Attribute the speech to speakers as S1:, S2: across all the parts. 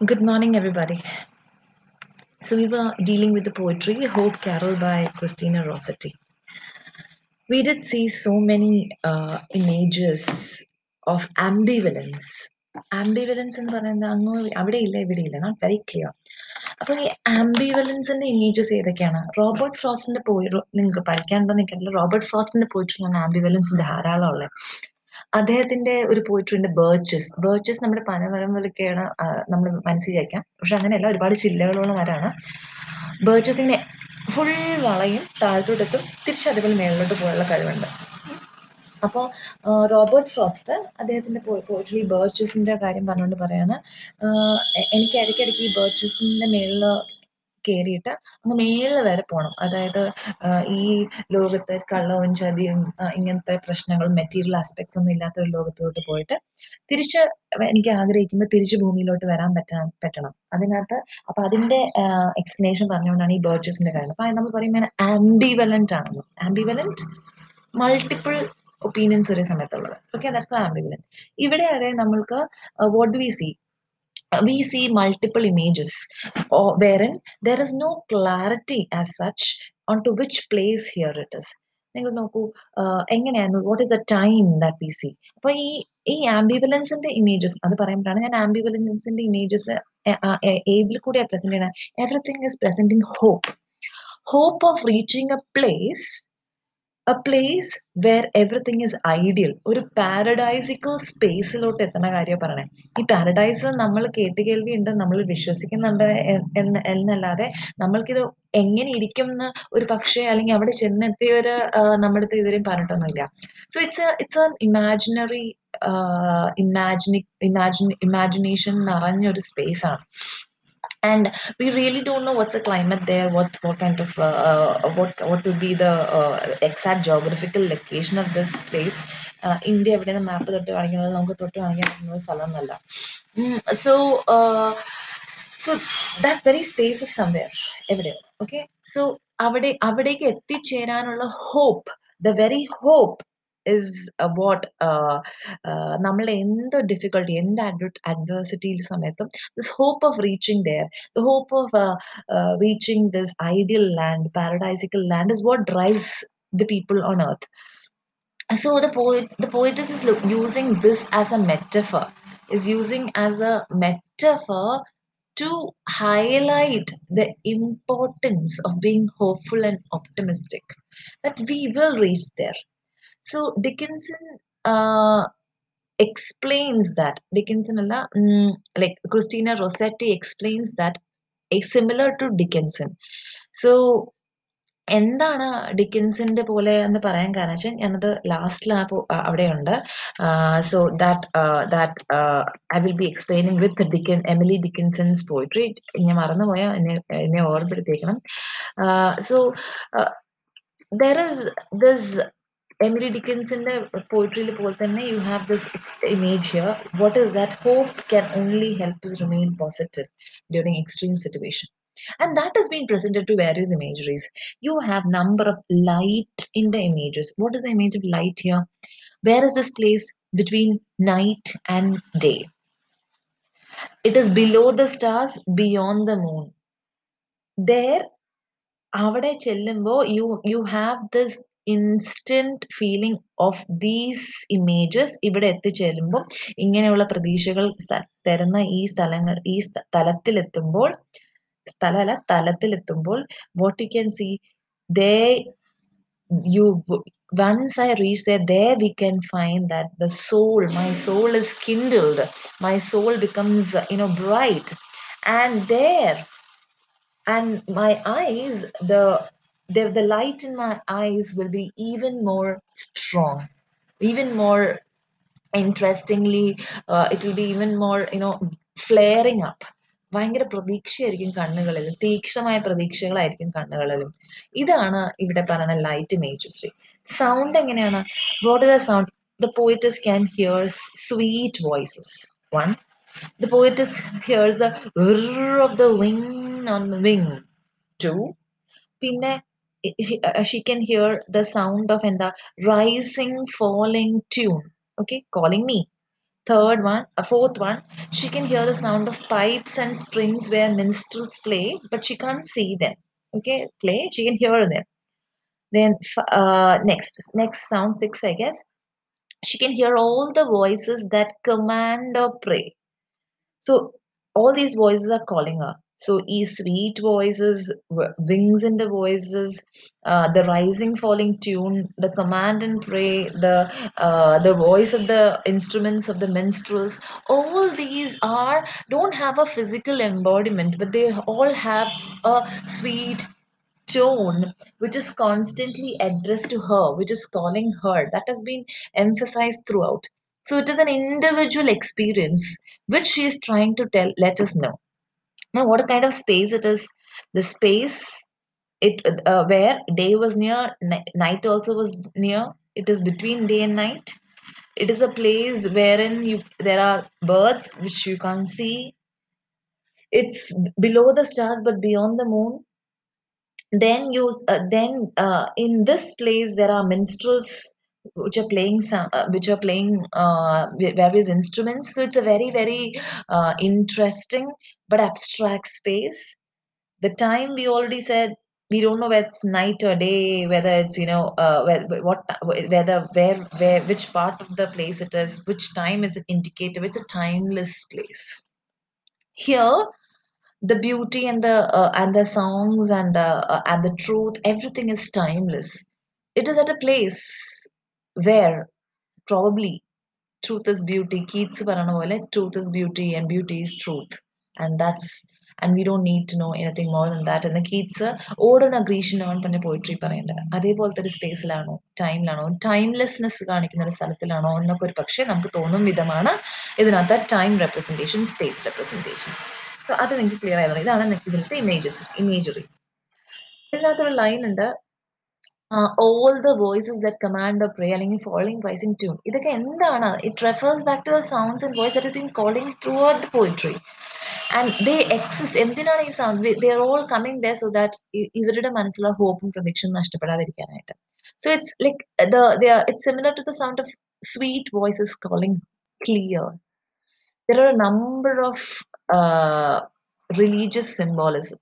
S1: Good morning, everybody. So, we were dealing with the poetry Hope Carol by Christina Rossetti. We did see so many uh, images of ambivalence. ആംബിവലൻസ് എന്ന് പറയുന്നത് അങ്ങ് അവിടെ ഇല്ല ഇവിടെ ഇല്ല not very clear അപ്പോൾ ഈ ആംബിവലൻസിന്റെ ഇമേജസ് ഏതൊക്കെയാണ് റോബർട്ട് ഫ്രോസ്റ്റിന്റെ പോയി നിങ്ങൾക്ക് പഠിക്കാനുണ്ടോ നിൽക്കില്ല റോബർട്ട് ഫ്രോസ്റ്റിന്റെ പോയിട്രിയാണ് ആംബിവലൻസ് ധാരാളം ഉള്ളത് അദ്ദേഹത്തിന്റെ ഒരു പോയിട്രി ഉണ്ട് ബേർച്ചസ് ബേർച്ചസ് നമ്മുടെ പനമരം വിളിക്കുകയാണ് നമ്മൾ മനസ്സിലാക്കാം പക്ഷെ അങ്ങനെയല്ല ഒരുപാട് ചില്ലകളുള്ള മരമാണ് ബേർച്ചസിന്റെ ഫുൾ വളയും താഴ്ത്തോട്ടെത്തും തിരിച്ച് അതേപോലെ മേളിലോട്ട് പോകാനുള്ള കഴിവുണ്ട്. അപ്പോൾ റോബർട്ട് ഫ്രോസ്റ്റ് അദ്ദേഹത്തിന്റെ പോയിട്രി ബേർച്ചസിന്റെ കാര്യം പറഞ്ഞുകൊണ്ട് പറയാണ്. എനിക്ക് ഇടയ്ക്കിടയ്ക്ക് ഈ ബേർച്ചസിന്റെ മേളിൽ കയറിയിട്ട് അങ്ങ് മേളിൽ വരെ പോകണം അതായത് ഈ ലോകത്ത് കള്ളവും ചതിയും ഇങ്ങനത്തെ പ്രശ്നങ്ങളും മെറ്റീരിയൽ ആസ്പെക്ട്സ് ഒന്നും ഇല്ലാത്ത ഒരു ലോകത്തോട്ട് പോയിട്ട് തിരിച്ച് എനിക്ക് ആഗ്രഹിക്കുമ്പോൾ തിരിച്ച് ഭൂമിയിലോട്ട് വരാൻ പറ്റാൻ പറ്റണം. അതിനകത്ത് അപ്പൊ അതിന്റെ എക്സ്പ്ലനേഷൻ പറഞ്ഞുകൊണ്ടാണ് ഈ ബേർച്ചസിന്റെ കാര്യം. അപ്പൊ നമ്മൾ പറയുമ്പോൾ ആംബിവലന്റ് ആണെന്ന്. ആംബിവലന്റ് മൾട്ടിപ്പിൾ ഒപ്പീനിയൻസ് ഒരേ സമയത്തുള്ളത്. ഓക്കെ ദാറ്റ്സ് ആംബിവലന്റ് ഇവിടെ അതെ നമ്മൾക്ക് what we see we see multiple images. Or wherein there is no clarity as such onto which place here it is. നിങ്ങൾ നോക്കൂ എങ്ങനെയാണ് what is a time that we see അപ്പൊ ഈ ഈ ആംബിബുലൻസിന്റെ ഇമേജസ് അത് പറയുമ്പോഴാണ് ഞാൻ ആംബിബുലൻസിന്റെ ഇമേജസ് ഏതിൽ കൂടെയാണ് പ്രസന്റ് ചെയ്യുന്നത്? Everything is presenting hope hope of reaching a place a place where everything is ideal ഒരു പാരഡൈസിക്കൽ സ്പേസിലോട്ട് എത്തുന്ന കാര്യം പറയണേ. ഈ പാരഡൈസ് നമ്മൾ കേട്ട് കേൾവി ഉണ്ട് നമ്മൾ വിശ്വസിക്കുന്നുണ്ട് എന്ന് എന്നല്ലാതെ നമ്മൾക്കിത് എങ്ങനെ ഇരിക്കും എന്ന് ഒരു പക്ഷേ അല്ലെങ്കിൽ അവിടെ ചെന്നെത്തിയവർ നമ്മുടെ അടുത്ത് ഇതുവരെയും പറഞ്ഞിട്ടൊന്നുമില്ല. So it's it's an imaginary ഇമാജിനി imagine imagination നിറഞ്ഞൊരു സ്പേസ് ആണ്. And we really don't know what's the climate there what what kind of uh, uh, what what would be the uh, exact geographical location of this place uh, India evide map map തൊട്ട് കാണിക്കുന്നത് നമുക്ക് തൊട്ട് കാണിക്കാൻ പറ്റുന്ന so uh, so so that very space is somewhere എവിടെയോ okay so അവിടെ അവിടേക്ക് എത്തിച്ചേരാനുള്ള hope the very hope is what നമ്മളുടെ എന്ത് ഡിഫിക്കൽട്ടി എന്ത് അഡ്വേഴ്സിറ്റിയിൽ സമയത്തും this hope of reaching there the hope of reaching this ideal land paradisical land is what drives the people on earth so the poet the poetess is using this as a metaphor is using as a metaphor to highlight the importance of being hopeful and optimistic that we will reach there So dickinson uh, explains that. Dickinson mm, like christina rossetti explains that a so എന്താണ് ഡിക്കിൻസിന്റെ പോലെ എന്ന് പറയാൻ കാരണം വെച്ചാൽ ഞാനത് ലാസ്റ്റിൽ അവിടെയുണ്ട്. So that that I will be explaining with Dickon Emily Dickinson's poetry ഞാൻ മറന്നുപോയ എന്നെ എന്നെ ഓർമ്മപ്പെടുത്തിയേക്കണം. So there is this Emily ഡിക്കിൻസിന്റെ പോയിട്രിയിൽ പോലെ തന്നെ you have this image here what is that hope can only help is remain positive during extreme situation and that has been presented to various imageries you have number of light in the images what is the image of light here where is this place between night and day it is below the stars beyond the moon there അവിടെ ചെല്ലുമ്പോൾ you you have this instant feeling of these images ഇവിടെ എത്തിച്ചേരുമ്പോൾ ഇങ്ങനെയുള്ള പ്രതീക്ഷകൾ തരുന്ന ഈ സ്ഥലങ്ങൾ ഈ തലത്തിലെത്തുമ്പോൾ സ്ഥലമല്ല തലത്തിലെത്തുമ്പോൾ what you can see they you once i reach there there we can find that the soul my soul is kindled my soul becomes you know bright and there and my eyes the the, light in my eyes will be even more strong even more interestingly uh, it will be even more you know flaring up. ഭയങ്കര പ്രതീക്ഷയായിരിക്കും കണ്ണുകളിലും തീക്ഷണമായ പ്രതീക്ഷകളായിരിക്കും കണ്ണുകളിലും. ഇതാണ് ഇവിടെ പറയുന്ന light imagery sound എങ്ങനെയാണ്? What is the sound the poets can hear sweet voices one the poets hears the of the wing on the wing to പിന്നെ she, uh, uh, she can hear the sound of in the rising falling tune. Okay calling me. Third one a uh, fourth one she can hear the sound of pipes and strings where minstrels play but she can't see them. Okay play she can hear them. Then uh, next next sound six i guess. She can hear all the voices that command or pray. So all these voices are calling her. So e sweet voices, wings in the voices, uh, the rising falling tune, the command and pray, the uh, the voice of the instruments of the minstrels. All these are don't have a physical embodiment, but they all have a sweet tone which is constantly addressed to her, which is calling her. That has been emphasized throughout. So it is an individual experience which she is trying to tell let us know. Now, what kind of space it is? The space it uh, where day was near, ni- night also was near. It is between day and night. It is a place wherein you there are birds which you can't see. It's below the stars but beyond the moon then you uh, then uh, in this place there are minstrels which are playing some uh, which are playing uh, various instruments. So it's a very very uh, interesting but abstract space. The time we already said we don't know whether it's night or day whether it's you know uh, whether, what whether where where which part of the place it is which time is it indicative it's a timeless place. Here the beauty and the uh, and the songs and the uh, and the truth everything is timeless. It is at a place where probably truth is beauty Keats പറയണ പോലെ truth is beauty and beauty is truth and that's and we don't need to know anything more than that എന്ന് Keats ഓടുന്ന ഗ്രീഷനാണ് പറഞ്ഞ poetry പറയേണ്ടത്. അതേപോലത്തെ ഒരു സ്പേസിലാണോ ടൈമിലാണോ ടൈംലെസ്നെസ് കാണിക്കുന്ന ഒരു സ്ഥലത്തിലാണോ എന്നൊക്കെ ഒരു പക്ഷേ നമുക്ക് തോന്നും വിധമാണ് ഇതിനകത്ത് time representation space representation so അത് നിങ്ങൾക്ക് ക്ലിയർ ആയതാണ് ഇതാണ് ഇതിലത്തെ ഇമേജസ് ഇമേജറി ഇതിനകത്തൊരു ലൈൻ ഉണ്ട്. All the voices that command pray അല്ലെങ്കിൽ ഫോളോയിങ് പ്രൈസിങ് ട്യൂൺ ഇതൊക്കെ എന്താണ്? It refers back to the sounds and voice that been calling throughout the poetry and they exist എന്തിനാണ് ഈ sound they are all coming the so that ഇവരുടെ മനസ്സിലുള്ള ഹോപ്പും പ്രതീക്ഷയും നഷ്ടപ്പെടാതിരിക്കാനായിട്ട്. So it's like the it's similar to the sound of sweet voices calling clear there are a number of uh, religious symbolism.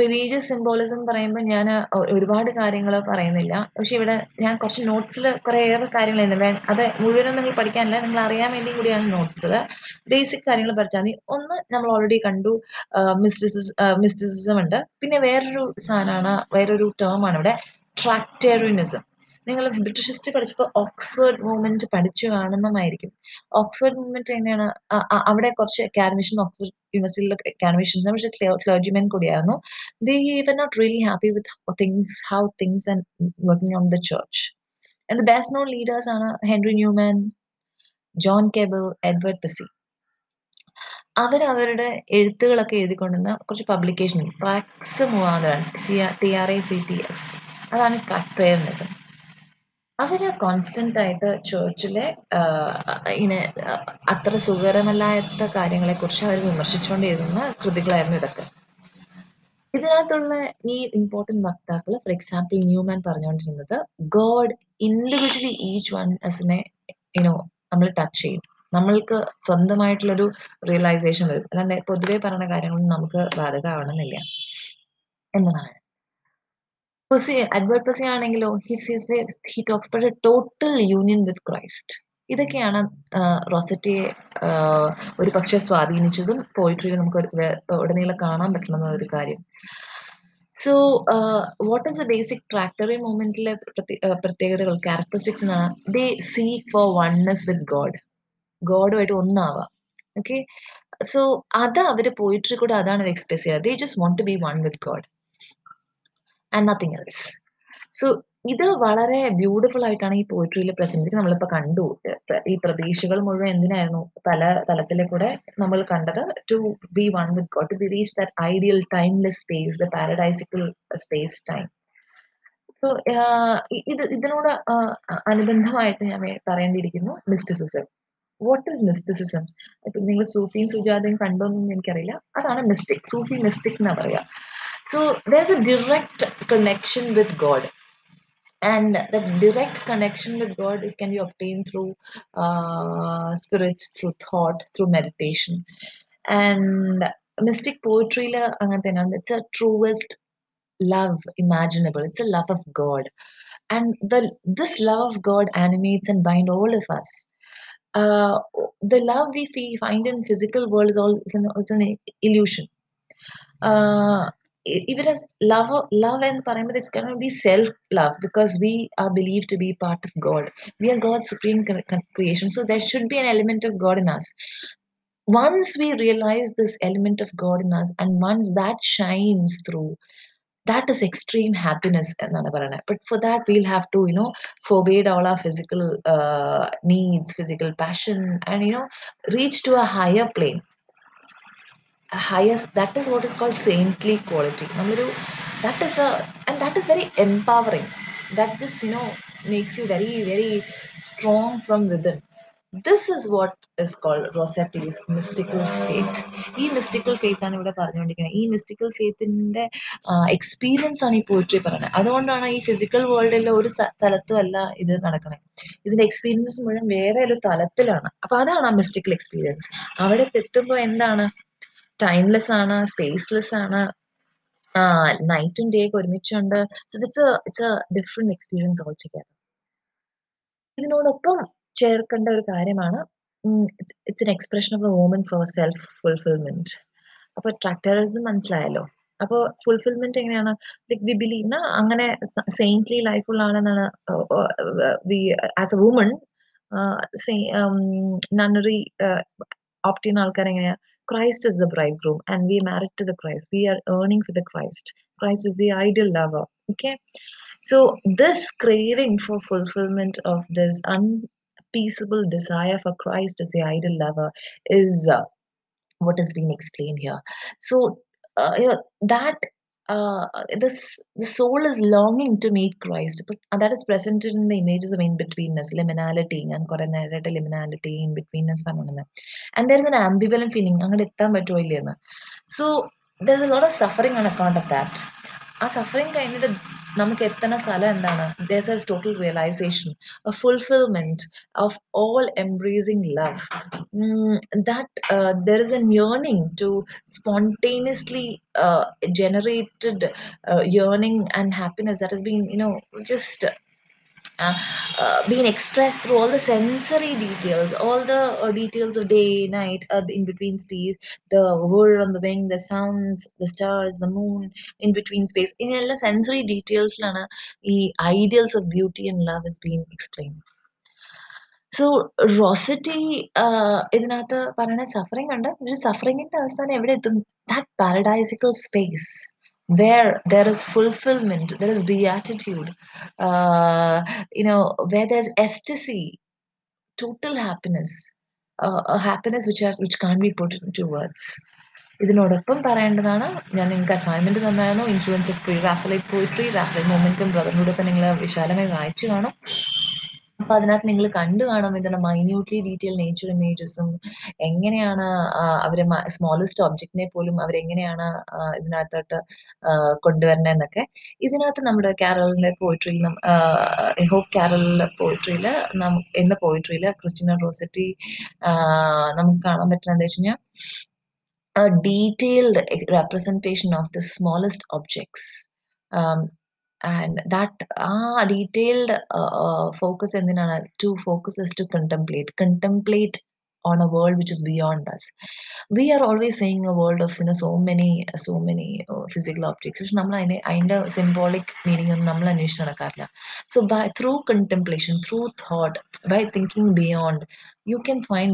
S1: Religious symbolism പറയുമ്പോൾ ഞാൻ ഒരുപാട് കാര്യങ്ങൾ പറയുന്നില്ല. പക്ഷെ ഇവിടെ ഞാൻ കുറച്ച് നോട്ട്സിൽ കുറേയേറെ കാര്യങ്ങൾ എഴുതുന്നുണ്ട് അത് മുഴുവനും നിങ്ങൾ പഠിക്കാനില്ല നിങ്ങൾ അറിയാൻ വേണ്ടി കൂടിയാണ് നോട്ട്സിൽ ബേസിക് കാര്യങ്ങൾ പഠിച്ചാൽ മതി. ഒന്ന് നമ്മൾ ഓൾറെഡി കണ്ടു മിസ്റ്റിസിസ് മിസ്റ്റിസിസം ഉണ്ട്. പിന്നെ വേറൊരു സാധനമാണ് വേറൊരു ആണ് ഇവിടെ ട്രാക്ടേറിയനിസം നിങ്ങൾ ബ്രിട്ടീഷ് ഹിസ്റ്ററി പഠിച്ചപ്പോൾ ഓക്സ്ഫോർഡ് മൂവ്മെന്റ് പഠിച്ചു കാണുന്നതായിരിക്കും ഓക്സ്ഫോർഡ് മൂവ്മെന്റ് എങ്ങനെയാണ്? അവിടെ കുറച്ച് അക്കാഡമിഷൻ ഓക്സ്ഫോർഡ് യൂണിവേഴ്സിറ്റിയിലെ അക്കാഡമിഷൻസ് പക്ഷേ ക്ലോജിമെൻ കൂടിയായിരുന്നു. They were not really happy with things how things and working on the church and the best known leaders ആണ് Henry Newman John Keble Edward Pusey അവർ അവരുടെ എഴുത്തുകളൊക്കെ എഴുതിക്കൊണ്ടുവന്ന കുറച്ച് പബ്ലിക്കേഷൻ പ്രാക്സ് മുഖാന്തരം C T R A C T S അതാണ് Tractarianism അവർ constant ആയിട്ട് ചേർച്ചിലെ ഇങ്ങനെ അത്ര സുഖകരമല്ലാത്ത കാര്യങ്ങളെ കുറിച്ച് അവർ വിമർശിച്ചുകൊണ്ട് കൃതികളായിരുന്നു ഇതൊക്കെ. ഇതിനകത്തുള്ള ഈ ഇമ്പോർട്ടന്റ് വക്താക്കൾ ഫോർ എക്സാമ്പിൾ ന്യൂമാൻ പറഞ്ഞുകൊണ്ടിരുന്നത് ഗോഡ് ഇൻഡിവിജ്വലി ഈച്ച് വൺ എസിനെ യുനോ നമ്മൾ ടച്ച് ചെയ്യും. നമ്മൾക്ക് സ്വന്തമായിട്ടുള്ളൊരു റിയലൈസേഷൻ വരും. അല്ലാണ്ട് പൊതുവെ പറയുന്ന കാര്യങ്ങളൊന്നും നമുക്ക് ബാധകമാവണമെന്നില്ല. എന്നതാണ് പെർസി അഡ്വേർഡ് പെർസി ആണെങ്കിലോ he sees he talks but a total union with Christ ഇതൊക്കെയാണ് റോസറ്റിയെ ഒരു പക്ഷെ സ്വാധീനിച്ചതും പോയിട്രിയിൽ നമുക്ക് ഉടനീളം കാണാൻ പറ്റുന്ന ഒരു കാര്യം. So what is the basic ട്രാക്ടറി മൂവ്മെന്റിലെ പ്രത്യേകതകൾ ക്യാരക്ടറിസ്റ്റിക്സ് എന്നാണ് they seek for oneness with God ഗോഡുമായിട്ട് ഒന്നാവാം. ഓക്കെ സോ അത് അവർ പോയിട്രി കൂടെ അതാണ് എക്സ്പ്രസ് ചെയ്യുക. They just want to be one with God and nothing else so ഇത് വളരെ ബ്യൂട്ടിഫുൾ ആയിട്ടാണ് ഈ പോയിട്രിയിൽ പ്രസന്റ് നമ്മളിപ്പോ കണ്ടു. ഈ പ്രതീക്ഷകൾ മുഴുവൻ എന്തിനായിരുന്നു? പല തലത്തിലെ കൂടെ നമ്മൾ കണ്ടത് to be one with God to be reach that ideal timeless space the paradisical space time so ഇത് ഇതിനോട് അനുബന്ധമായിട്ട് ഞാൻ പറയേണ്ടിയിരിക്കുന്നു മിസ്റ്റിസിസം വാട്ട് ഈസ് മിസ്റ്റിസിസം ഇപ്പൊ നിങ്ങൾ സൂഫിയും സുജാതയും കണ്ടോന്നൊന്നും എനിക്കറിയില്ല. അതാണ് മിസ്റ്റിക് സൂഫി മിസ്റ്റിക് എന്നാ പറയാ. So there's a direct connection with God. And that direct connection with god is can be obtained through uh, spirits through thought through meditation. And mystic poetry it's a truest love imaginable. It's a love of god. And the this love of god animates and binds all of us. Uh, the love we find in physical world is all is an, is an illusion. Uh, even as love love and പറയുമ്പോൾ it's going to be self love because we are believed to be part of god we are god's supreme cre- cre- creation so there should be an element of god in us once we realize this element of god in us and once that shines through that is extreme happiness എന്നാണ് പറയുന്നത് but for that we'll have to you know forbade all our physical uh, needs physical passion and you know reach to Higher that is what is called saintly quality നമ്മളൊരു is a and that is very empowering that this you know makes you very very strong from within this is what is called Rossetti's mystical faith. ഈ mystical faith ആണ് ഇവിടെ പറഞ്ഞുകൊണ്ടിരിക്കുന്നത് ഈ mystical faithന്റെ experience ആണ് ഈ poetry പറയുന്നത് അതുകൊണ്ടാണ് ഈ ഫിസിക്കൽ വേൾഡിലെ ഒരു അല്ല ഇത് നടക്കുന്നത് ഇതിന്റെ എക്സ്പീരിയൻസ് മുഴുവൻ വേറെ ഒരു തലത്തിലാണ് അപ്പൊ അതാണ് ആ mystical എക്സ്പീരിയൻസ് അവിടെ എത്തുമ്പോൾ എന്താണ് ടൈംലെസ് ആണ് സ്പേസ്ലെസ് ആണ്. നൈറ്റും ഡേ ഒക്കെ ഒരുമിച്ചുണ്ട്. So it's it's a different experience all together ഇതിനോടൊപ്പം ചേർക്കേണ്ട ഒരു കാര്യമാണ് it's an expression of a woman for self fulfilment അപ്പൊ ട്രാക്ടറിസം മനസ്സിലായല്ലോ. അപ്പൊ ഫുൾഫിൽമെന്റ് എങ്ങനെയാണ്? ലൈക് വി ബിലീവ് അങ്ങനെ സെയിന്റ്ലി ലൈഫ് ഉള്ള ആളെന്നാണ് we as a woman nunnery opt ചെയ്യുന്ന ആൾക്കാർ Christ is the bridegroom and we married to the Christ. We are earning for the Christ. Christ is the ideal lover. Okay. So this craving for fulfillment of this unpeaceable desire for Christ as the ideal lover is uh, what has been explained here. So uh, you know that uh, this the soul is longing to meet Christ, but that is presented in the images of in betweenness, liminality, and coronary liminality, in betweenness phenomena. And there is an ambivalent feeling. അങ്ങോട്ട് എത്താൻ പറ്റുമോ ഇല്ലയെന്ന്. So, there's a lot of suffering on account of that. ആ suffering കഴിഞ്ഞിട്ട് നമുക്ക് എത്തുന്ന സ്ഥലം എന്താണ് there's a total realization a fulfillment of all embracing love mm, that uh, there is a yearning to spontaneously uh, generated uh, yearning and happiness that has uh, uh, being expressed through all the sensory details, all the uh, details of day, night, uh, in between space, the bird on the wing, the sounds, the stars, the moon, in between space. In all the sensory details, lana, the ideals of beauty and love is being explained. So Rossetti ഇതിനകത്ത് പറയുന്ന suffering ഉണ്ട് പക്ഷെ സഫറിങ്ങിന്റെ അവസാനം എവിടെ എത്തും that പാരഡൈസിക്കൽ space Where there is fulfillment, there is beatitude, uh, you know, where there's ecstasy, total happiness, uh, a happiness which are, which can't be put into words. ഇതിനോടൊപ്പം പറയേണ്ടതാണ് ഞാൻ നിങ്ങൾക്ക് അസൈൻമെന്റ് തന്നായിരുന്നു influence of pre Raphaelite poetry Raphaelite മൂവ്മെന്റും ബ്രദറിനോടൊപ്പം നിങ്ങൾ വിശാലമായി വായിച്ചു കാണും അപ്പൊ അതിനകത്ത് നിങ്ങൾ കണ്ടു കാണും ഇതിന്റെ മൈന്യൂട്ട്ലി ഡീറ്റെയിൽ നേച്ചർ ഇമേജസും എങ്ങനെയാണ് അവരെ സ്മോളസ്റ്റ് ഒബ്ജക്റ്റിനെ പോലും അവരെങ്ങനെയാണ് ഇതിനകത്തോട്ട് കൊണ്ടുവരണേന്നൊക്കെ ഇതിനകത്ത് നമ്മുടെ കാരലിന്റെ പോയിട്രിയിൽ ഹോപ്പ് കാരലിലെ പോയിട്രിയിൽ എന്ന പോയിട്രിയിൽ ക്രിസ്റ്റിന റോസറ്റി നമുക്ക് കാണാൻ പറ്റുന്ന എന്താ വെച്ച് കഴിഞ്ഞാൽ detailed representation of the smallest um, And that ah, detailed uh, uh focus, and then two focus is to contemplate. Contemplate on a world which is beyond us we are always saying a world of you know so many so many uh, physical objects പക്ഷെ നമ്മൾ അതിനെ അതിന്റെ symbolic meaning ഒന്നും നമ്മൾ അന്വേഷിച്ച് നടക്കാറില്ല so by through contemplation through thought by thinking beyond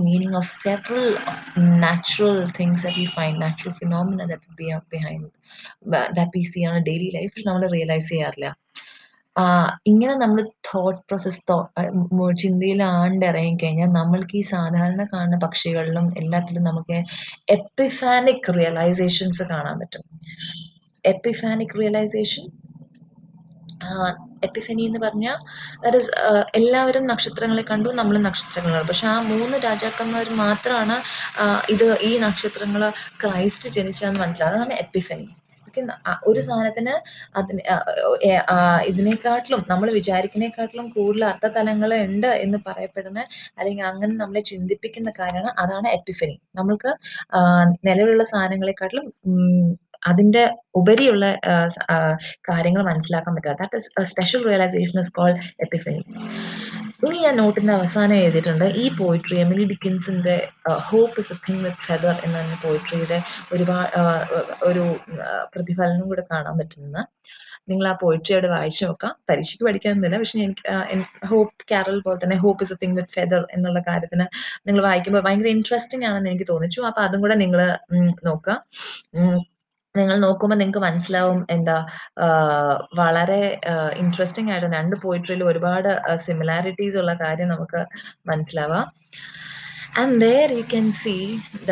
S1: meaning of several natural things that we find, natural phenomena that be behind that we see on a daily life, which നമ്മൾ realise ചെയ്യാറില്ല ഇങ്ങനെ നമ്മൾ thought process ചിന്തയിൽ ആണ്ട് ഇറങ്ങിക്കഴിഞ്ഞാൽ നമ്മൾക്ക് ഈ സാധാരണ കാണുന്ന പക്ഷികളിലും എല്ലാത്തിലും നമുക്ക് എപ്പിഫാനിക് റിയലൈസേഷൻസ് കാണാൻ പറ്റും. എപ്പിഫാനിക് റിയലൈസേഷൻ എപ്പിഫനി എന്ന് പറഞ്ഞാൽ ദാറ്റ് ഇസ് എല്ലാവരും നക്ഷത്രങ്ങളെ കണ്ടു നമ്മൾ നക്ഷത്രങ്ങൾ പക്ഷെ ആ മൂന്ന് രാജാക്കന്മാർ മാത്രമാണ് ഇത് ഈ നക്ഷത്രങ്ങൾ ക്രൈസ്റ്റ് ജനിച്ചതെന്ന് മനസ്സിലായത് അതാണ് എപ്പിഫനി അ- ഒരു സാധനത്തിന് അതിന് ഇതിനെക്കാട്ടിലും നമ്മൾ വിചാരിക്കുന്നതിനെക്കാട്ടിലും കൂടുതൽ അർത്ഥതലങ്ങൾ ഉണ്ട് എന്ന് പറയപ്പെടുന്ന അല്ലെങ്കിൽ അങ്ങനെ നമ്മളെ ചിന്തിപ്പിക്കുന്ന കാര്യമാണ് അതാണ് എപ്പിഫനി നമ്മൾക്ക് നിലവിലുള്ള സാധനങ്ങളെക്കാട്ടിലും അതിന്റെ ഉപരിയുള്ള കാര്യങ്ങൾ മനസ്സിലാക്കാൻ പറ്റുക that special realisation is called epiphany ഇനി ഞാൻ നോട്ടിന്റെ അവസാനം എഴുതിയിട്ടുണ്ട്. ഈ poetry Emily ഡിക്കിൻസിന്റെ hope is a thing with feather എന്ന പോയിട്രിയുടെ ഒരുപാട് ഒരു പ്രതിഫലനം കൂടെ കാണാൻ പറ്റുന്ന. നിങ്ങൾ ആ പോയിട്രി അവിടെ വായിച്ചു നോക്കാം. പരീക്ഷയ്ക്ക് പഠിക്കാനൊന്നുമില്ല. പക്ഷെ എനിക്ക് ഹോപ്പ് കാരൽ പോലെ തന്നെ hope is a thing with feather എന്നുള്ള കാര്യത്തിന് നിങ്ങൾ വായിക്കുമ്പോൾ ഭയങ്കര ഇൻട്രസ്റ്റിംഗ് ആണെന്ന് എനിക്ക് തോന്നിച്ചു. അപ്പൊ അതും കൂടെ നിങ്ങൾ നോക്കുക നിങ്ങൾ നോക്കുമ്പോൾ നിങ്ങൾക്ക് മനസ്സിലാവും എന്താ വളരെ ഇൻട്രസ്റ്റിംഗ് ആയിട്ട് രണ്ട് പോയിട്രിയിൽ ഒരുപാട് സിമിലാരിറ്റീസ് ഉള്ള കാര്യം നമുക്ക് മനസ്സിലാവാം. And there you can see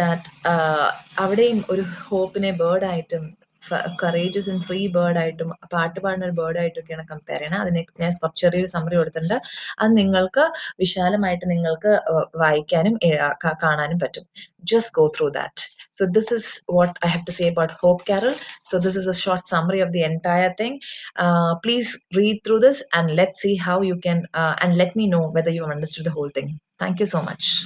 S1: that അവിടെയും ഒരു ഹോപ്പിനെ ബേർഡ് ബേർഡായിട്ടും കറേജസ് ആൻഡ് ഫ്രീ ബേർഡ് ആയിട്ടും പാട്ട് പാടുന്ന ഒരു ബേർഡ് ആയിട്ടൊക്കെയാണ് കമ്പയർ ചെയ്യണത് അതിനെ ഞാൻ കുറച്ച് ചെറിയൊരു സമറി കൊടുത്തിട്ടുണ്ട്. അത് നിങ്ങൾക്ക് വിശാലമായിട്ട് നിങ്ങൾക്ക് വായിക്കാനും കാണാനും പറ്റും. Just go through that. So this is what I have to say about Hope Carol. So this is a short summary of the entire thing. Uh, please read through this and let's see how you can uh, and let me know whether you have understood the whole thing. Thank you so much.